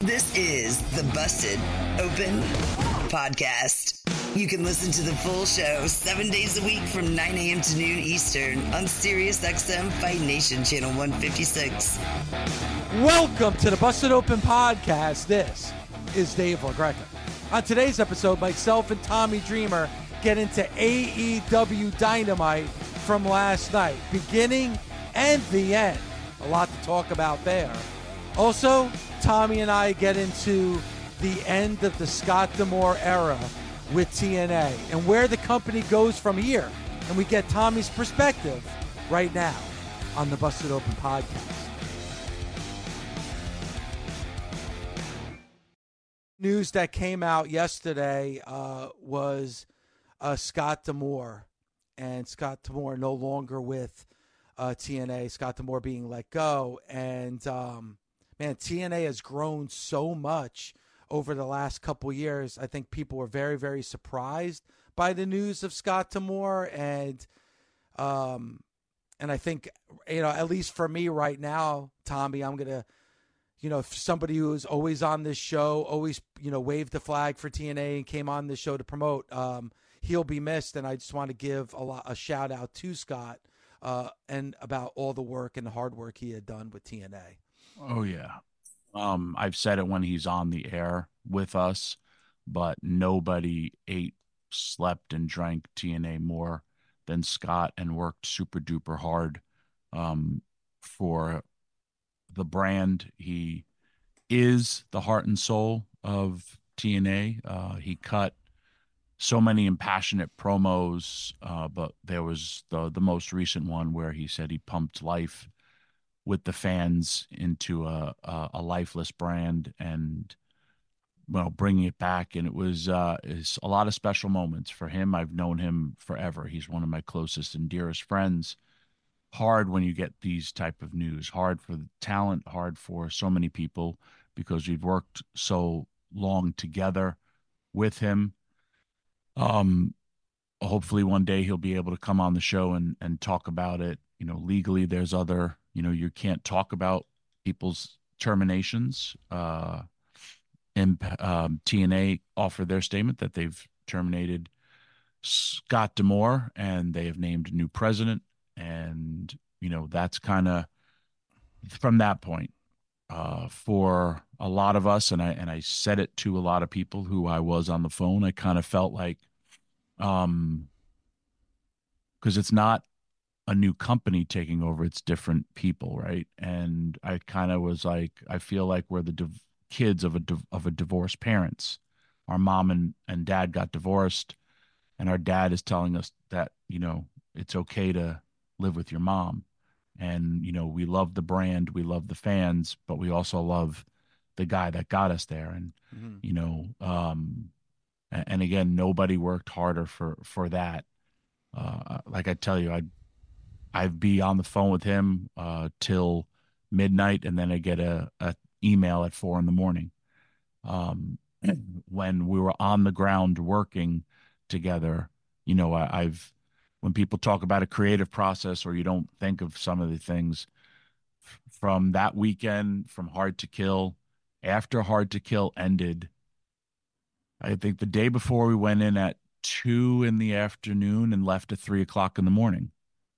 This is the Busted Open Podcast. You can listen to the full show seven days a week from 9 a.m. to noon Eastern on SiriusXM Fight Nation Channel 156. Welcome to the Busted Open Podcast. This is Dave LaGreca. On today's episode, myself and Tommy Dreamer get into AEW Dynamite from last night, beginning and the end. A lot to talk about there. Also, Tommy and I get into the end of the Scott D'Amore era with TNA and where the company goes from here. And we get Tommy's perspective right now on the Busted Open podcast. News that came out yesterday uh, was uh, Scott D'Amore, and Scott D'Amore no longer with uh, TNA. Scott D'Amore being let go, and um, man, TNA has grown so much over the last couple years. I think people were very, very surprised by the news of Scott D'Amore, and um, and I think you know, at least for me right now, Tommy, I'm gonna. You know, somebody who's always on this show, always you know waved the flag for TNA and came on this show to promote. Um, he'll be missed, and I just want to give a lot a shout out to Scott uh, and about all the work and the hard work he had done with TNA. Oh yeah. Um, I've said it when he's on the air with us, but nobody ate, slept, and drank TNA more than Scott and worked super duper hard um, for the brand. He is the heart and soul of TNA. Uh, he cut so many impassionate promos, uh, but there was the the most recent one where he said he pumped life with the fans into a a, a lifeless brand and well bringing it back. And it was uh is a lot of special moments for him. I've known him forever. He's one of my closest and dearest friends. Hard when you get these type of news. Hard for the talent. Hard for so many people because we've worked so long together with him. Um hopefully one day he'll be able to come on the show and and talk about it. You know legally there's other you know you can't talk about people's terminations uh and um, TNA offered their statement that they've terminated Scott D'Amore and they have named a new president. And you know that's kind of from that point uh, for a lot of us and I and I said it to a lot of people who I was on the phone I kind of felt like um because it's not a new company taking over it's different people right? And i kind of was like i feel like we're the div- kids of a div- of a divorced parents. Our mom and and dad got divorced and our dad is telling us that you know it's okay to live with your mom. And you know we love the brand we love the fans but we also love the guy that got us there. And mm-hmm. you know um and, and again nobody worked harder for for that. Uh like i tell you i I'd be on the phone with him uh, till midnight, and then I get a, a email at four in the morning. Um, when we were on the ground working together, you know, I, I've when people talk about a creative process or you don't think of some of the things from that weekend from Hard to Kill, after Hard to Kill ended, I think the day before we went in at two in the afternoon and left at three o'clock in the morning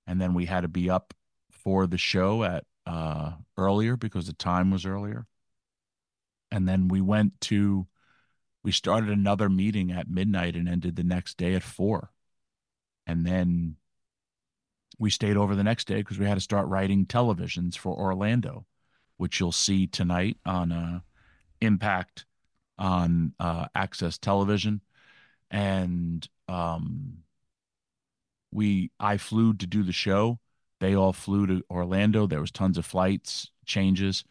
and then we had to be up for the show at uh, earlier because the time was earlier. and then we went to we started another meeting at midnight and ended the next day at four and then we stayed over the next day because we had to start writing televisions for orlando which you'll see tonight on uh, impact on uh, access television and um, we i flew to do the show. They all flew to orlando. There was tons of flights changes.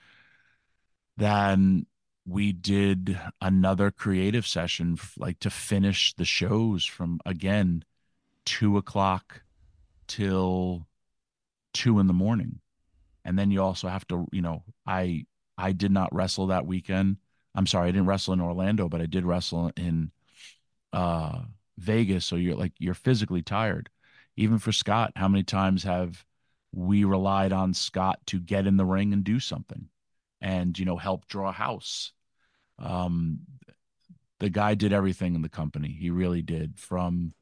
Then we did another creative session like to finish the shows from again two o'clock till two in the morning. And then you also have to you know i i did not wrestle that weekend. I'm sorry i didn't wrestle in orlando but i did wrestle in uh vegas. So you're like you're physically tired even for scott how many times have we relied on scott to get in the ring and do something and you know help draw a house? Um the guy did everything in the company. He really did from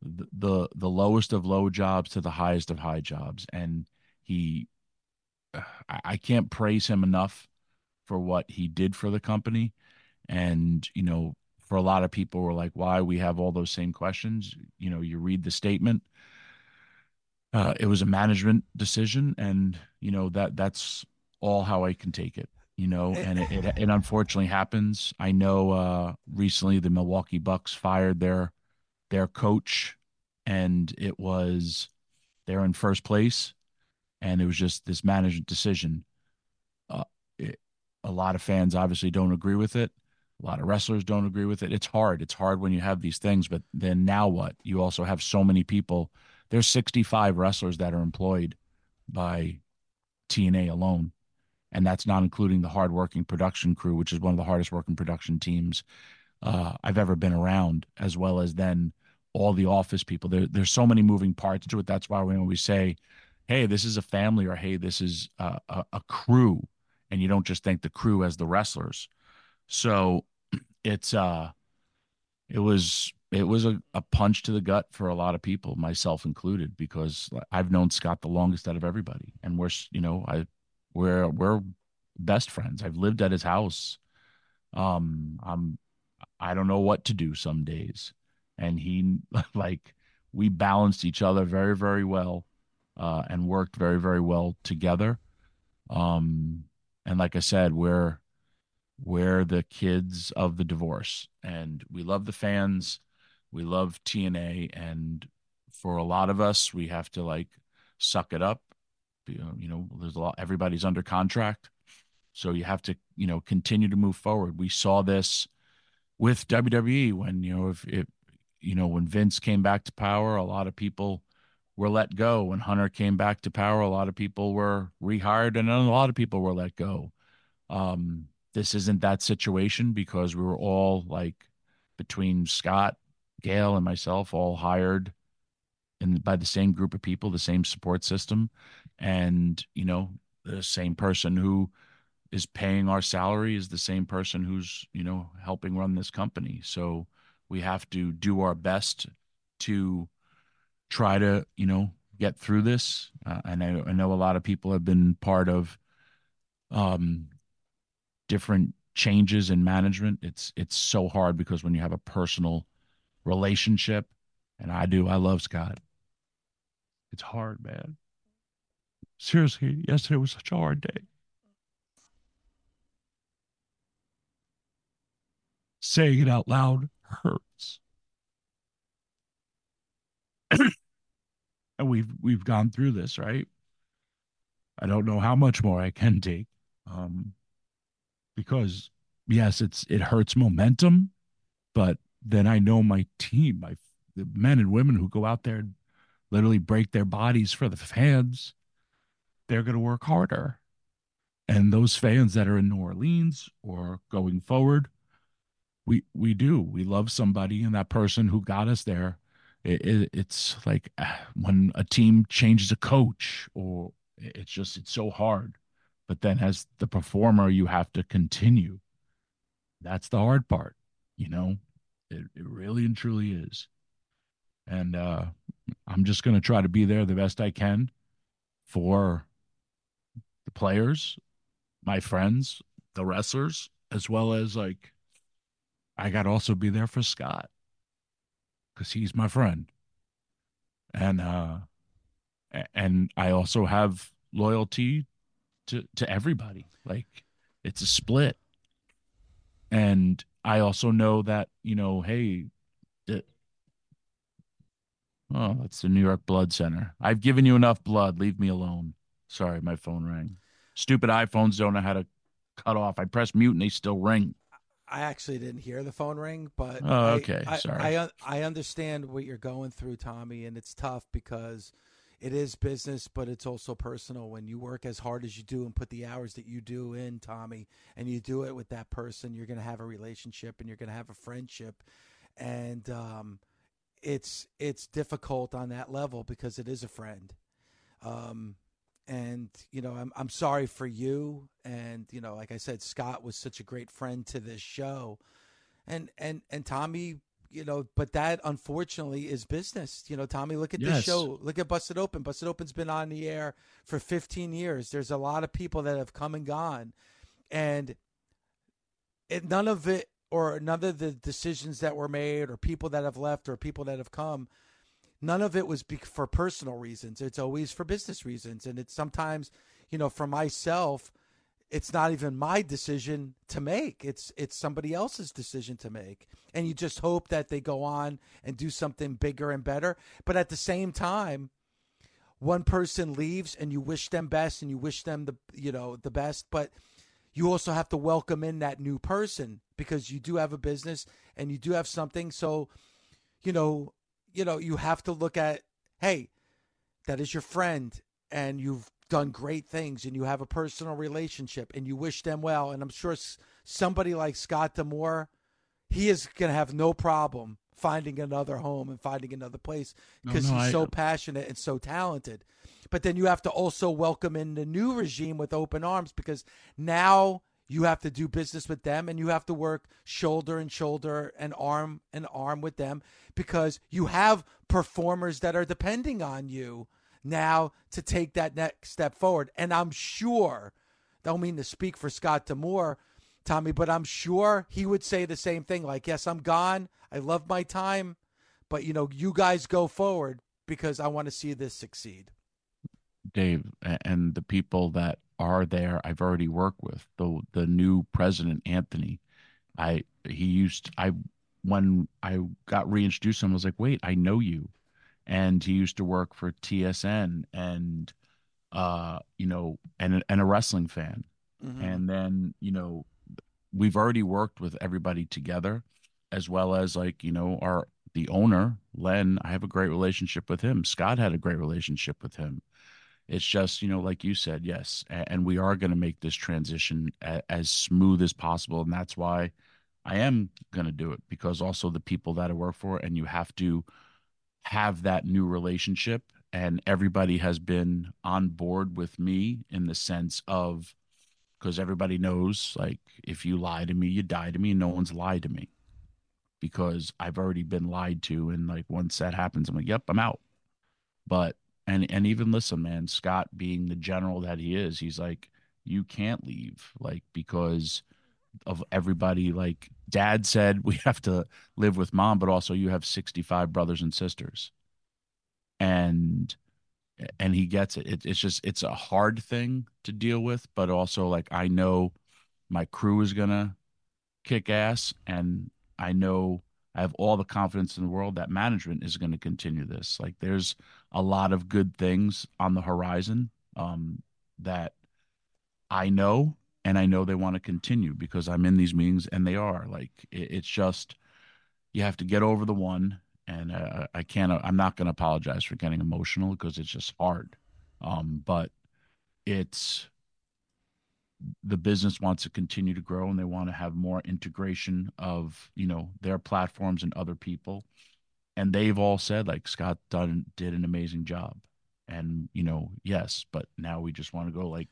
the, the lowest of low jobs to the highest of high jobs. And he I, I can't praise him enough for what he did for the company. And you know for a lot of people were like why we have all those same questions? You know you read the statement uh, it was a management decision and you know that that's all how i can take it you know and it, it, it unfortunately happens. I know uh recently the milwaukee bucks fired their their coach and it was they're in first place and it was just this management decision. Uh, it, a lot of fans obviously don't agree with it. A lot of wrestlers don't agree with it. It's hard. It's hard when you have these things but then now what? You also have so many people there's 65 wrestlers that are employed by TNA alone and that's not including the hardworking production crew which is one of the hardest working production teams uh, I've ever been around, as well as then all the office people. There, there's so many moving parts to it. That's why we always say, "Hey, this is a family," or "Hey, this is a, a, a crew," and you don't just think the crew as the wrestlers. So it's uh, it was it was a, a punch to the gut for a lot of people, myself included, because I've known Scott the longest out of everybody, and we're you know I we're we're best friends. I've lived at his house. Um, I'm I don't know what to do some days. And he, like, we balanced each other very, very well uh, and worked very, very well together. Um, and like I said, we're, we're the kids of the divorce and we love the fans. We love TNA. And for a lot of us, we have to like suck it up. You know, there's a lot, everybody's under contract. So you have to, you know, continue to move forward. We saw this with WWE when you know if it you know when Vince came back to power, a lot of people were let go. When Hunter came back to power, a lot of people were rehired, and a lot of people were let go. Um, this isn't that situation because we were all like between Scott, Gail, and myself, all hired and by the same group of people, the same support system, and you know the same person who is paying our salary is the same person who's you know helping run this company. So we have to do our best to try to you know get through this. Uh, and I, I, know a lot of people have been part of um different changes in management. It's it's so hard because when you have a personal relationship and i do i love scott it's hard man seriously yesterday was such a hard day saying it out loud hurts. and we've we've gone through this, right? I don't know how much more I can take. Um because yes, it's it hurts momentum, but then I know my team, my the men and women who go out there and literally break their bodies for the fans, they're going to work harder. And those fans that are in New Orleans or going forward, we we do. We love somebody and that person who got us there. It, it, it's like ah, when a team changes a coach or it's just it's so hard. But then as the performer you have to continue. That's the hard part you know it, it really and truly is. And uh i'm just going to try to be there the best i can for the players my friends the wrestlers as well as like I got to also be there for Scott because he's my friend, and uh, and I also have loyalty to to everybody. Like it's a split, and I also know that you know, hey, it, oh, that's the New York Blood Center. I've given you enough blood. Leave me alone. Sorry, my phone rang. Stupid iPhones don't know how to cut off. I press mute and they still ring. I actually didn't hear the phone ring, but oh, okay, I, sorry. I, I I understand what you're going through, Tommy, and it's tough because it is business, but it's also personal. When you work as hard as you do and put the hours that you do in, Tommy, and you do it with that person, you're going to have a relationship and you're going to have a friendship, and um, it's it's difficult on that level because it is a friend. Um, and you know I'm I'm sorry for you and you know like I said Scott was such a great friend to this show and and and Tommy you know but that unfortunately is business you know Tommy look at Yes. this show look at Busted Open Busted Open's been on the air for 15 years there's a lot of people that have come and gone and it, none of it or none of the decisions that were made or people that have left or people that have come none of it was be- for personal reasons. It's always for business reasons. And it's sometimes, you know, for myself, it's not even my decision to make. It's it's somebody else's decision to make. And you just hope that they go on and do something bigger and better. But at the same time, one person leaves and you wish them best and you wish them the you know the best, but you also have to welcome in that new person because you do have a business and you do have something. So, you know, you know, you have to look at, hey, that is your friend and you've done great things and you have a personal relationship and you wish them well. And I'm sure somebody like Scott D'Amore, he is going to have no problem finding another home and finding another place No, because no, he's I- so uh passionate and so talented. But then you have to also welcome in the new regime with open arms because now you have to do business with them and you have to work shoulder and shoulder and arm and arm with them because you have performers that are depending on you now to take that next step forward. And I'm sure, don't mean to speak for Scott D'Amore, Tommy, but I'm sure he would say the same thing like, yes, I'm gone. I love my time, but you know, you guys go forward because I want to see this succeed. Dave, and the people that are there, I've already worked with the the new president, Anthony. I he used I when I got reintroduced him, I was like, wait, I know you, and he used to work for TSN, and uh, you know, and and a wrestling fan, Mhm. and then you know, we've already worked with everybody together, as well as like you know our the owner Len. I have a great relationship with him. Scott had a great relationship with him it's just you know like you said yes and we are going to make this transition as smooth as possible and that's why i am going to do it because also the people that i work for and you have to have that new relationship and everybody has been on board with me in the sense of because everybody knows like if you lie to me you die to me no one's lied to me. Because i've already been lied to and like once that happens i'm like yep i'm out. But and and even listen man scott being the general that he is he's like you can't leave like because of everybody like dad said we have to live with mom but also you have 65 brothers and sisters and and he gets it. it it's just it's a hard thing to deal with but also like i know my crew is gonna kick ass and i know i have all the confidence in the world that management is going to continue this like there's a lot of good things on the horizon um, that I know, and I know they want to continue because I'm in these meetings, and they are like it, it's just you have to get over the one, and uh, I can't. I'm not going to apologize for getting emotional because it's just hard, um, but it's the business wants to continue to grow and they want to have more integration of you know their platforms and other people and they've all said like Scott done did an amazing job, and you know yes, but now we just want to go like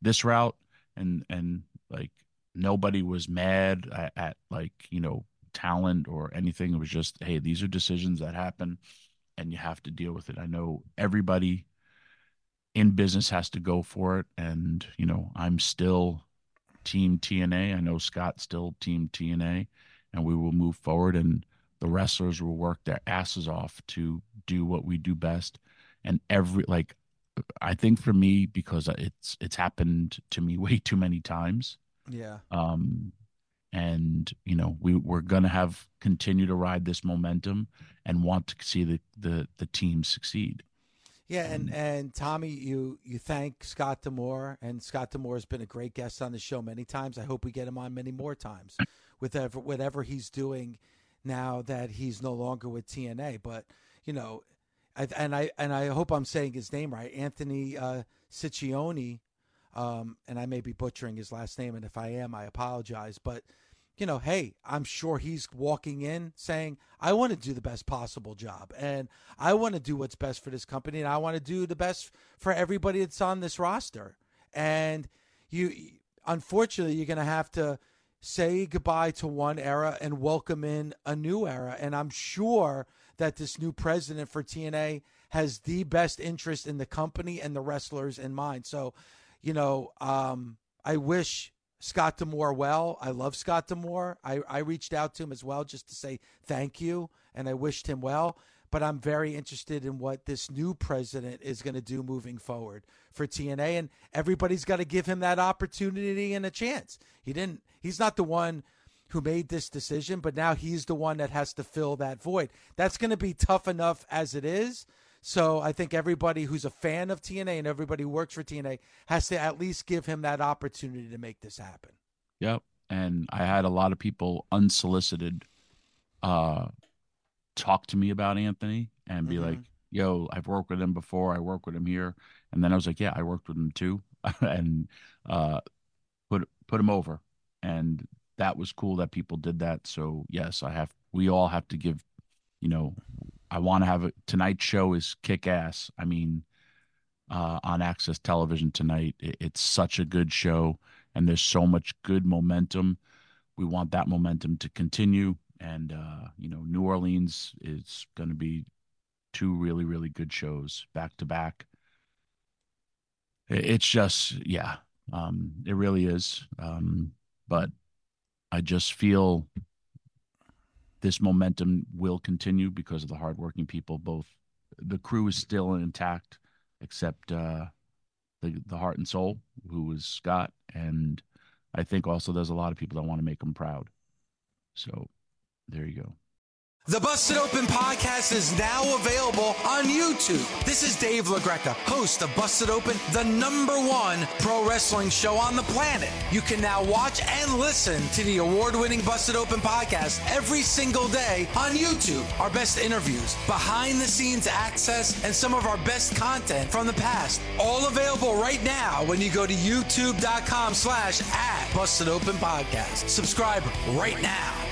this route, and and like nobody was mad at, at like you know talent or anything. It was just hey, these are decisions that happen, and you have to deal with it. I know everybody in business has to go for it, and you know I'm still team TNA. I know Scott's still team TNA, and we will move forward. And the wrestlers will work their asses off to do what we do best. And every like, I think for me because it's it's happened to me way too many times. Yeah. Um, and you know we we're gonna have continue to ride this momentum and want to see the the the team succeed. Yeah, and and Tommy, you you thank Scott D'Amore, and Scott D'Amore has been a great guest on the show many times. I hope we get him on many more times, with whatever whatever he's doing now that he's no longer with TNA. But you know, and I and I hope I'm saying his name right, Anthony uh, um, and I may be butchering his last name, and if I am, I apologize. But you know, hey, I'm sure he's walking in saying, I want to do the best possible job and I want to do what's best for this company and I want to do the best for everybody that's on this roster. And you, unfortunately, you're going to have to say goodbye to one era and welcome in a new era. And I'm sure that this new president for TNA has the best interest in the company and the wrestlers in mind. So, you know, um, I wish Scott D'Amore well. I love Scott D'Amore. I, I reached out to him as well just to say thank you and I wished him well. But I'm very interested in what this new president is going to do moving forward for TNA. And everybody's got to give him that opportunity and a chance. He didn't, he's not the one who made this decision, but now he's the one that has to fill that void. That's going to be tough enough as it is. So I think everybody who's a fan of TNA and everybody who works for TNA has to at least give him that opportunity to make this happen. Yep. And I had a lot of people unsolicited uh talk to me about Anthony and be mm-hmm. like, yo, I've worked with him before, I work with him here. And then I was like, Yeah, I worked with him too. and uh put put him over. And that was cool that people did that. So yes, I have we all have to give, you know, I want to have it. Tonight's show is kick ass. I mean, uh, on Access Television tonight, it, it's such a good show, and there's so much good momentum. We want that momentum to continue, and uh, you know, New Orleans is going to be two really, really good shows back to back. It's just, yeah, um, it really is. Um, but I just feel this momentum will continue because of the hardworking people. Both the crew is still intact, except uh, the the heart and soul, who was Scott, and I think also there's a lot of people that want to make him proud. So there you go. The Busted Open podcast is now available on YouTube. This is Dave LaGreca, host of Busted Open, the number one pro wrestling show on the planet. You can now watch and listen to the award winning Busted Open podcast every single day on YouTube. Our best interviews, behind the scenes access, and some of our best content from the past. All available right now when you go to youtube.com slash at Busted Open Podcast. Subscribe right now.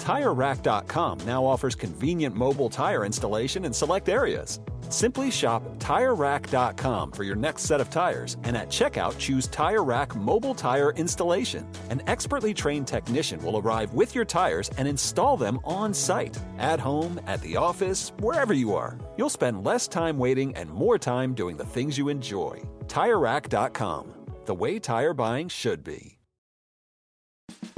TireRack.com now offers convenient mobile tire installation in select areas. Simply shop TireRack.com for your next set of tires and at checkout choose Tire Rack Mobile Tire Installation. An expertly trained technician will arrive with your tires and install them on site, at home, at the office, wherever you are. You'll spend less time waiting and more time doing the things you enjoy. TireRack.com, the way tire buying should be.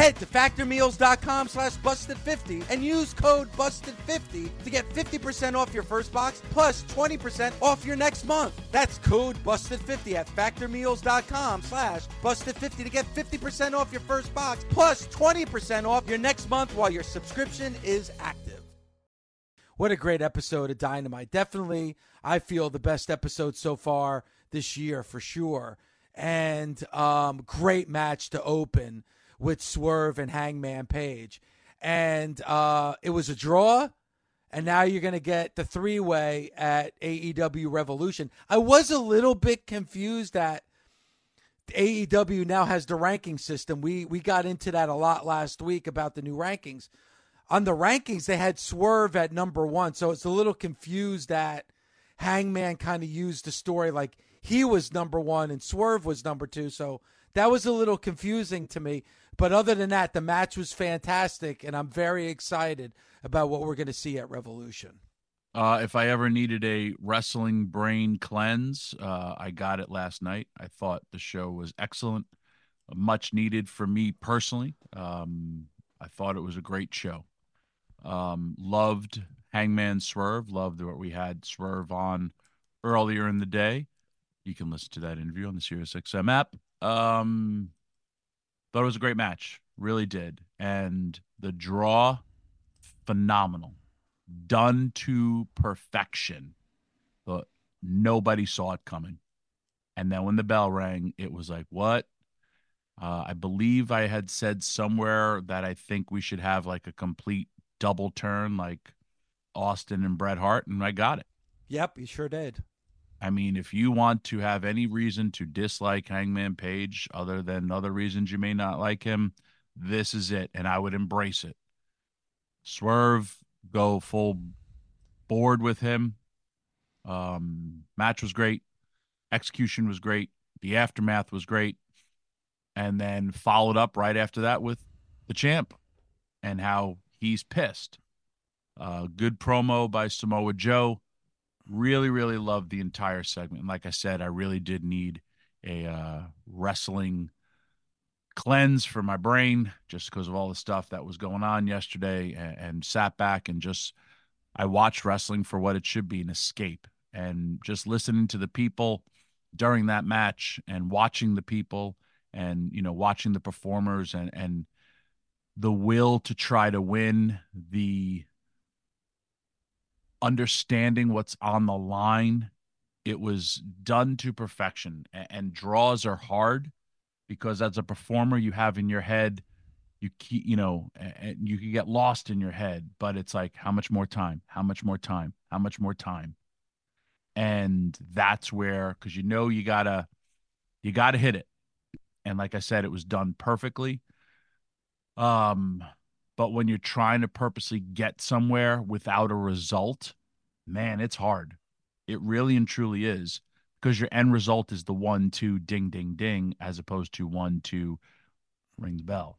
Head to factormeals.com slash busted50 and use code busted50 to get 50% off your first box plus 20% off your next month. That's code busted50 at factormeals.com slash busted50 to get 50% off your first box plus 20% off your next month while your subscription is active. What a great episode of Dynamite. Definitely, I feel the best episode so far this year for sure. And um, great match to open with Swerve and Hangman Page. And uh, it was a draw. And now you're going to get the three way at AEW Revolution. I was a little bit confused that AEW now has the ranking system. We we got into that a lot last week about the new rankings. On the rankings, they had Swerve at number one, so it's a little confused that Hangman kind of used the story like he was number one and Swerve was number two. So that was a little confusing to me. But other than that, the match was fantastic, and I'm very excited about what we're going to see at Revolution. Uh, if I ever needed a wrestling brain cleanse, uh, I got it last night. I thought the show was excellent, much needed for me personally. Um, I thought it was a great show. Um, loved Hangman Swerve. Loved what we had Swerve on earlier in the day. You can listen to that interview on the SiriusXM app. Um, thought it was a great match. Really did. And the draw, phenomenal. Done to perfection. But nobody saw it coming. And then when the bell rang, it was like, what? Uh, I believe I had said somewhere that I think we should have like a complete double turn, like Austin and Bret Hart, and I got it. Yep, you sure did. I mean, if you want to have any reason to dislike Hangman Page other than other reasons you may not like him, this is it. And I would embrace it. Swerve, go full board with him. Um, match was great. Execution was great. The aftermath was great. And then followed up right after that with the champ and how he's pissed. Uh, good promo by Samoa Joe really really loved the entire segment. Like i said i really did need a uh, wrestling cleanse for my brain just because of all the stuff that was going on yesterday and, and, sat back and just i watched wrestling for what it should be an escape. And just listening to the people during that match and watching the people and you know watching the performers and and the will to try to win the understanding what's on the line. It was done to perfection. And, draws are hard because as a performer, you have in your head, you keep, you know, and you can get lost in your head. But it's like, how much more time? How much more time? How much more time? And that's where, because you know you gotta, you gotta hit it. And like I said, it was done perfectly. Um, but when you're trying to purposely get somewhere without a result, man, it's hard. It really and truly is because your end result is the one, two, ding, ding, ding, as opposed to one, two, ring the bell,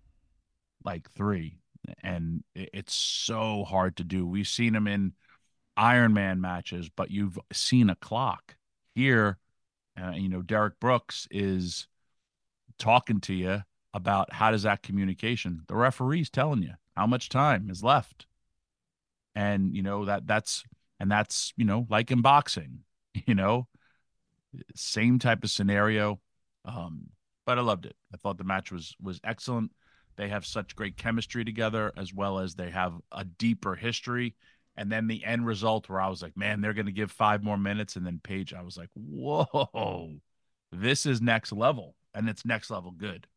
like three. And it's so hard to do. We've seen them in Iron Man matches, but you've seen a clock. Here, uh, you know, Derek Brooks is talking to you about how does that communication. The referee's telling you how much time is left. and you know that that's and that's you know like in boxing, you know, same type of scenario. Um, but I loved it. I thought the match was was excellent. They have such great chemistry together, as well as they have a deeper history. And then the end result, where I was like, man, they're going to give five more minutes. And then Page, I was like, whoa, this is next level, and it's next level good.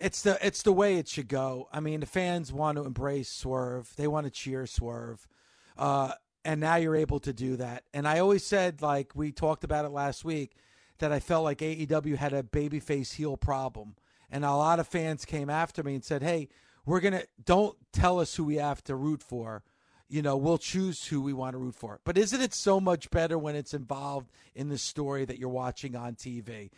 It's the it's the way it should go. I mean, the fans want to embrace Swerve. They want to cheer Swerve. Uh, and now you're able to do that. And I always said, like we talked about it last week, that I felt like AEW had a babyface heel problem. And a lot of fans came after me and said, "Hey, we're gonna don't tell us who we have to root for. You know, we'll choose who we want to root for." But isn't it so much better when it's involved in the story that you're watching on TV?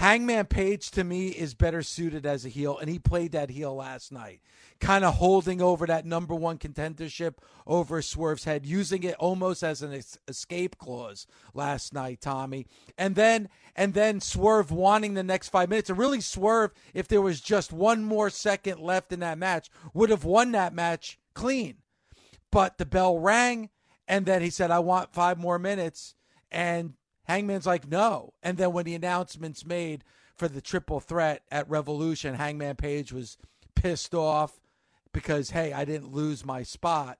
Hangman Page to me is better suited as a heel, and he played that heel last night, kind of holding over that number one contendership over Swerve's head, using it almost as an escape clause last night, Tommy. And then and then Swerve wanting the next five minutes. And really, Swerve, if there was just one more second left in that match, would have won that match clean. But the bell rang, and then he said, "I want five more minutes," and Hangman's like, no. And then when the announcements made for the triple threat at Revolution, Hangman Page was pissed off because, hey, I didn't lose my spot.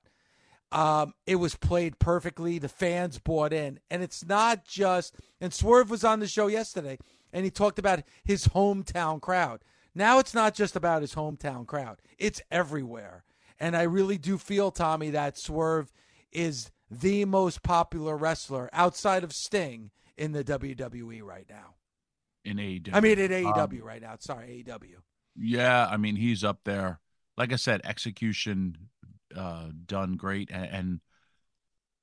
Um, it was played perfectly. The fans bought in. And it's not just, and Swerve was on the show yesterday and he talked about his hometown crowd. Now it's not just about his hometown crowd, it's everywhere. And I really do feel, Tommy, that Swerve is the most popular wrestler outside of Sting in the WWE right now. In AEW. I mean, in AEW um, right now. Sorry, AEW. Yeah, I mean, he's up there. Like I said, execution uh, done great. And, and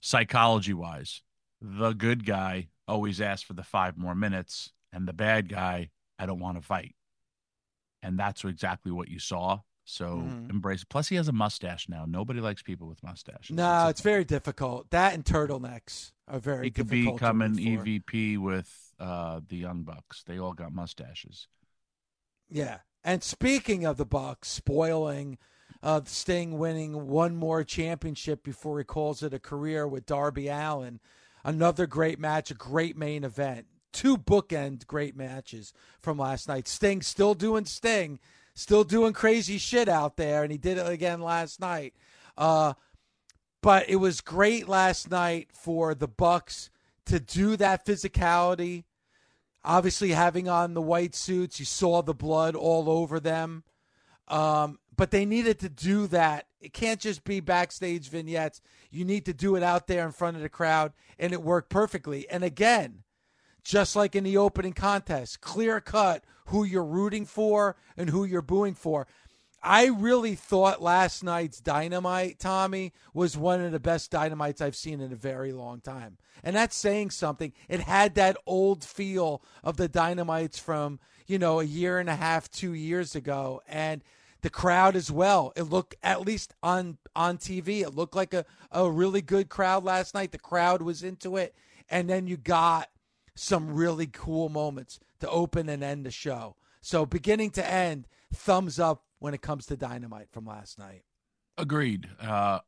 psychology wise, the good guy always asks for the five more minutes, and the bad guy, I don't want to fight. And that's exactly what you saw. So mm-hmm. embrace. Plus, he has a mustache now. Nobody likes people with mustaches. No, it's, it's very difficult. That and turtlenecks are very. He could become an EVP with uh, the Young Bucks. They all got mustaches. Yeah, and speaking of the Bucks spoiling, uh, Sting winning one more championship before he calls it a career with Darby Allin. Another great match, a great main event. Two bookend great matches from last night. Sting still doing Sting still doing crazy shit out there, and he did it again last night. Uh, but it was great last night for the Bucks to do that physicality. Obviously, having on the white suits, you saw the blood all over them. Um, but they needed to do that. It can't just be backstage vignettes. You need to do it out there in front of the crowd, and it worked perfectly. And again, just like in the opening contest, clear cut who you're rooting for and who you're booing for. I really thought last night's Dynamite, Tommy, was one of the best Dynamites I've seen in a very long time. And that's saying something. It had that old feel of the Dynamites from, you know, a year and a half, two years ago. And the crowd as well. It looked, at least on, on TV, it looked like a, a really good crowd last night. The crowd was into it. And then you got some really cool moments to open and end the show. So beginning to end, thumbs up when it comes to Dynamite from last night. Agreed. Uh,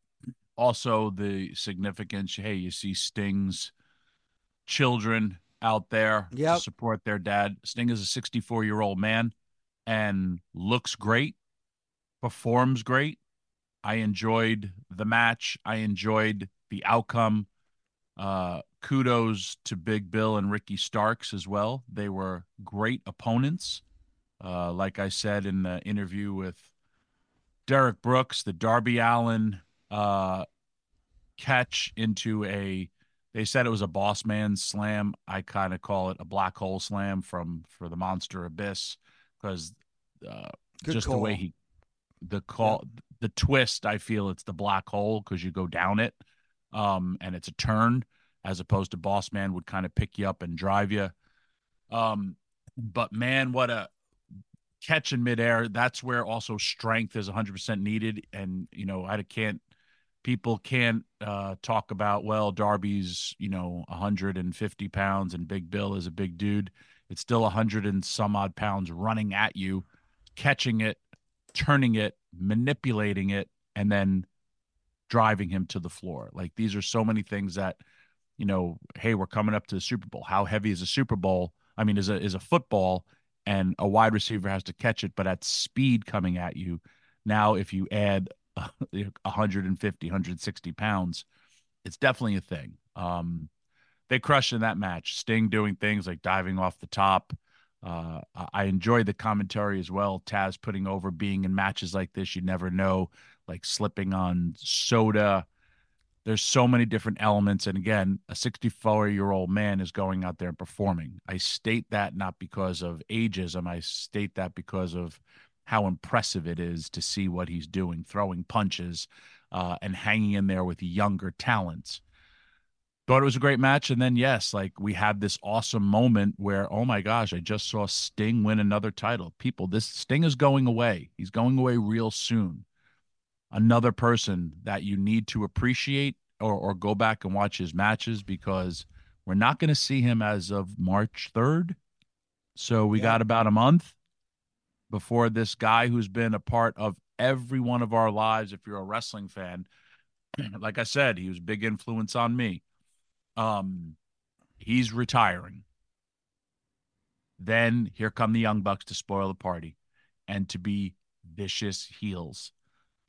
also, the significance. Hey, you see Sting's children out there yep. to support their dad. Sting is a 64 year old man and looks great, performs great. I enjoyed the match. I enjoyed the outcome. Uh, kudos to Big Bill and Ricky Starks as well. They were great opponents. Uh, like I said in the interview with Derek Brooks, the Darby Allin uh, catch into a they said it was a boss man slam. I kind of call it a black hole slam from for the monster abyss because uh, just call. the way he the call yeah. the twist. I feel it's the black hole because you go down it, um, and it's a turn as opposed to boss man would kind of pick you up and drive you. Um, but man, what a catch in midair. That's where also strength is 100% needed. And, you know, I can't, people can't uh, talk about, well, Darby's, you know, 150 pounds and Big Bill is a big dude. It's still 100 and some odd pounds running at you, catching it, turning it, manipulating it, and then driving him to the floor. Like these are so many things that, you know, hey, we're coming up to the Super Bowl. How heavy is a Super Bowl? I mean, is a is a football and a wide receiver has to catch it, but at speed coming at you. Now, if you add 150, 160 pounds, it's definitely a thing. Um, they crushed in that match. Sting doing things like diving off the top. Uh, I enjoyed the commentary as well. Taz putting over being in matches like this. You never know, like slipping on soda. There's so many different elements. And again, a 64 year old man is going out there and performing. I state that not because of ageism. I state that because of how impressive it is to see what he's doing, throwing punches uh, and hanging in there with younger talents. Thought it was a great match. And then, yes, like we had this awesome moment where, oh my gosh, I just saw Sting win another title. People, this Sting is going away. He's going away real soon. Another person that you need to appreciate or, or go back and watch his matches because we're not going to see him as of March 3rd. So we yeah. got about a month before this guy who's been a part of every one of our lives. If you're a wrestling fan, like I said, he was a big influence on me. Um, he's retiring. Then here come the Young Bucks to spoil the party and to be vicious heels.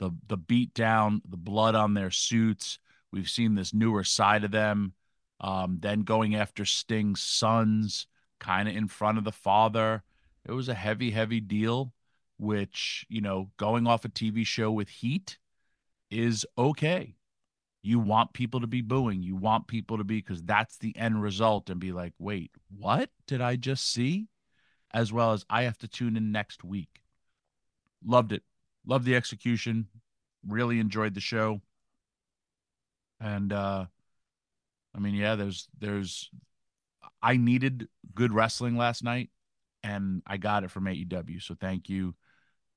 The the beat down, the blood on their suits. We've seen this newer side of them. Um, then going after Sting's sons, kind of in front of the father. It was a heavy, heavy deal, which, you know, going off a TV show with heat is okay. You want people to be booing. You want people to be, because that's the end result, and be like, wait, what did I just see? As well as I have to tune in next week. Loved it. Loved the execution. Really enjoyed the show. And, uh, I mean, yeah, there's, there's, I needed good wrestling last night and I got it from AEW. So thank you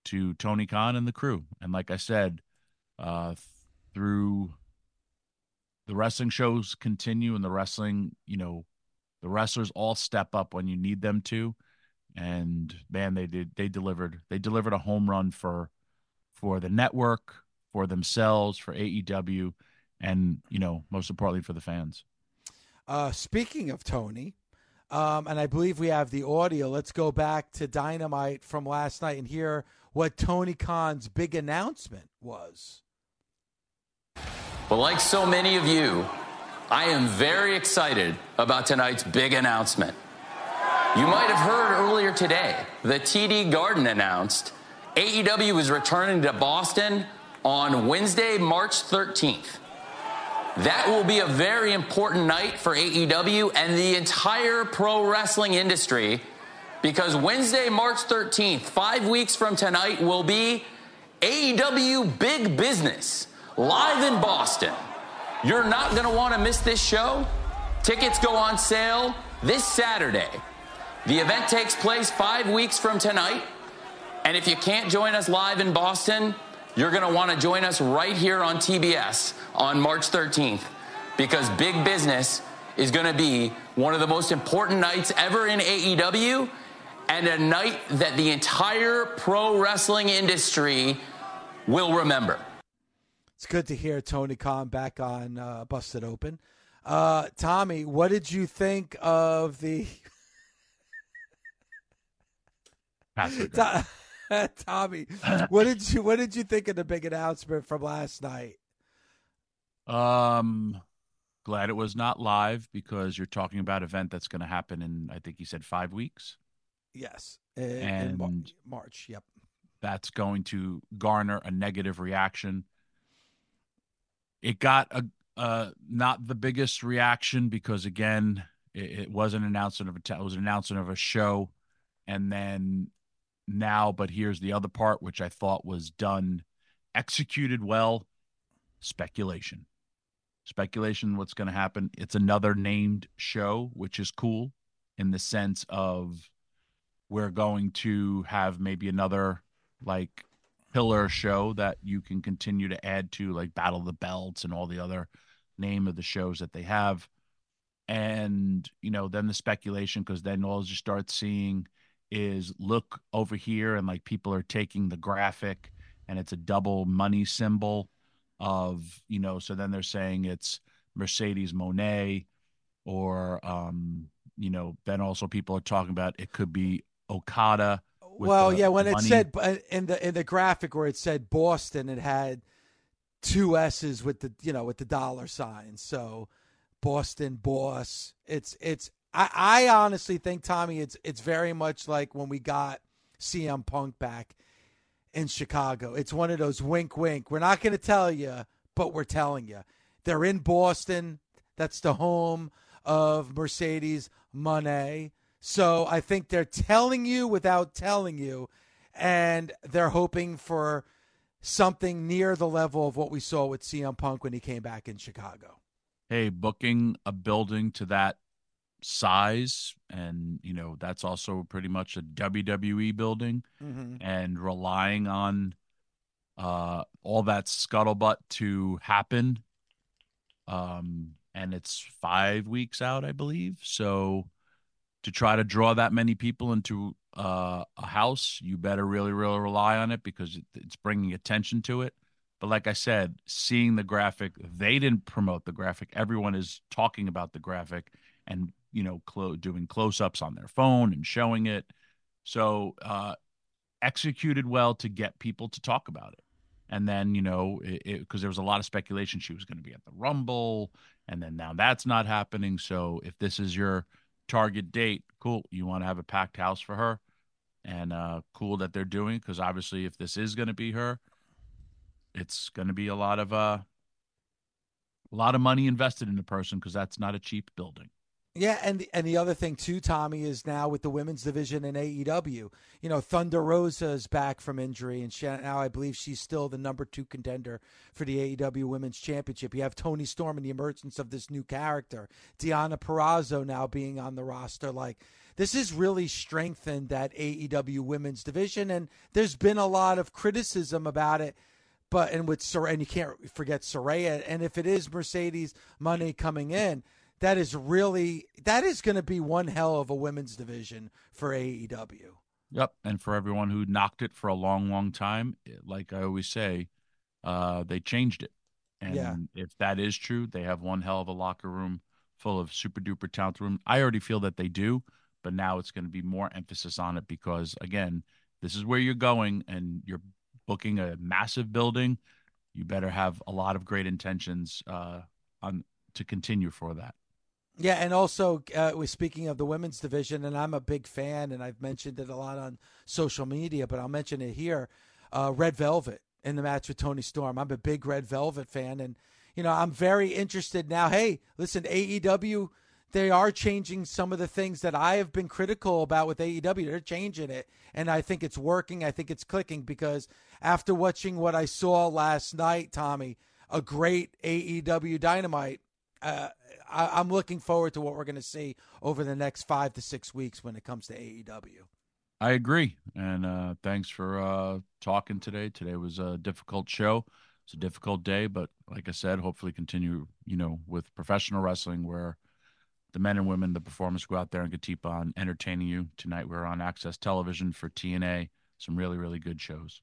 to Tony Khan and the crew. And like I said, uh, through the wrestling shows continue and the wrestling, you know, the wrestlers all step up when you need them to. And man, they did they delivered. They delivered a home run for for the network, for themselves, for AEW, and you know, most importantly for the fans. Uh, speaking of Tony, um, and I believe we have the audio. Let's go back to Dynamite from last night and hear what Tony Khan's big announcement was. Well, like so many of you, I am very excited about tonight's big announcement. You might have heard earlier today that TD Garden announced AEW is returning to Boston on Wednesday, March 13th. That will be a very important night for AEW and the entire pro wrestling industry because Wednesday, March 13th, five weeks from tonight, will be AEW Big Business live in Boston. You're not going to want to miss this show. Tickets go on sale this Saturday. The event takes place five weeks from tonight. And if you can't join us live in Boston, you're going to want to join us right here on TBS on March 13th because Big Business is going to be one of the most important nights ever in AEW and a night that the entire pro wrestling industry will remember. It's good to hear Tony Khan back on uh, Busted Open. Uh, Tommy, what did you think of the. Tommy, what did you what did you think of the big announcement from last night? Um, glad it was not live because you're talking about event that's going to happen in I think he said five weeks. Yes, in, and in March. Yep, that's going to garner a negative reaction. It got a uh, not the biggest reaction because again, it, it was an announcement of a it was an announcement of a show, and then now, but here's the other part, which I thought was done, executed well speculation. Speculation, what's going to happen. It's another named show, which is cool in the sense of we're going to have maybe another like pillar show that you can continue to add to, like Battle of the Belts and all the other name of the shows that they have. And, you know, then the speculation, because then all you start seeing is look over here and like people are taking the graphic and it's a double money symbol of you know. So then they're saying it's Mercedes Moné or um, you know, then also people are talking about it could be Okada. Well, the yeah, when money. it said in the in the graphic where it said Boston, it had two S's with the you know with the dollar sign. So Boston boss. It's it's I, I honestly think Tommy, it's it's very much like when we got CM Punk back in Chicago. It's one of those wink wink. We're not going to tell you, but we're telling you. They're in Boston. That's the home of Mercedes Moné. So I think they're telling you without telling you, and they're hoping for something near the level of what we saw with CM Punk when he came back in Chicago. hey, booking a building to that size, and you know that's also pretty much a WWE building, Mm-hmm. and relying on uh, all that scuttlebutt to happen. Um, and it's five weeks out, I believe. So to try to draw that many people into uh, a house, you better really, really rely on it because it's bringing attention to it. But like I said, seeing the graphic, they didn't promote the graphic. Everyone is talking about the graphic and you know clo- doing close-ups on their phone and showing it. So uh, executed well to get people to talk about it. And then you know because there was a lot of speculation she was going to be at the Rumble, and then now that's not happening. So if this is your target date, cool. You want to have a packed house for her, and uh, cool that they're doing because obviously if this is going to be her, it's going to be a lot of uh, a lot of money invested in the person because that's not a cheap building. Yeah, and the, and the other thing too, Tommy, is now with the women's division in AEW. You know, Thunder Rosa is back from injury, and she, now I believe she's still the number two contender for the AEW Women's Championship. You have Toni Storm and the emergence of this new character, Deonna Purrazzo now being on the roster. Like this has really strengthened that AEW Women's division, and there's been a lot of criticism about it. But and with Sor- and you can't forget Saraya, and if it is Mercedes Moné coming in that is really that is going to be one hell of a women's division for AEW. Yep, and for everyone who knocked it for a long, long time, like I always say, uh, they changed it. And Yeah. if that is true, they have one hell of a locker room full of super duper talent room. I already feel that they do, but now it's going to be more emphasis on it because again, this is where you're going and you're booking a massive building. You better have a lot of great intentions uh, on to continue for that. Yeah, and also uh, we're speaking of the women's division, and I'm a big fan, and I've mentioned it a lot on social media, but I'll mention it here. Uh, Red Velvet in the match with Toni Storm. I'm a big Red Velvet fan, and you know I'm very interested now. Hey, listen, AEW, they are changing some of the things that I have been critical about with AEW. They're changing it, and I think it's working. I think it's clicking because after watching what I saw last night, Tommy, a great AEW Dynamite. Uh, I, I'm looking forward to what we're going to see over the next five to six weeks when it comes to AEW. I agree. And uh, thanks for uh, talking today. Today was a difficult show. It's a difficult day, but like I said, hopefully continue, you know, with professional wrestling where the men and women, the performers go out there and can keep on entertaining you. Tonight we're on AXS Television for TNA. Some really, really good shows.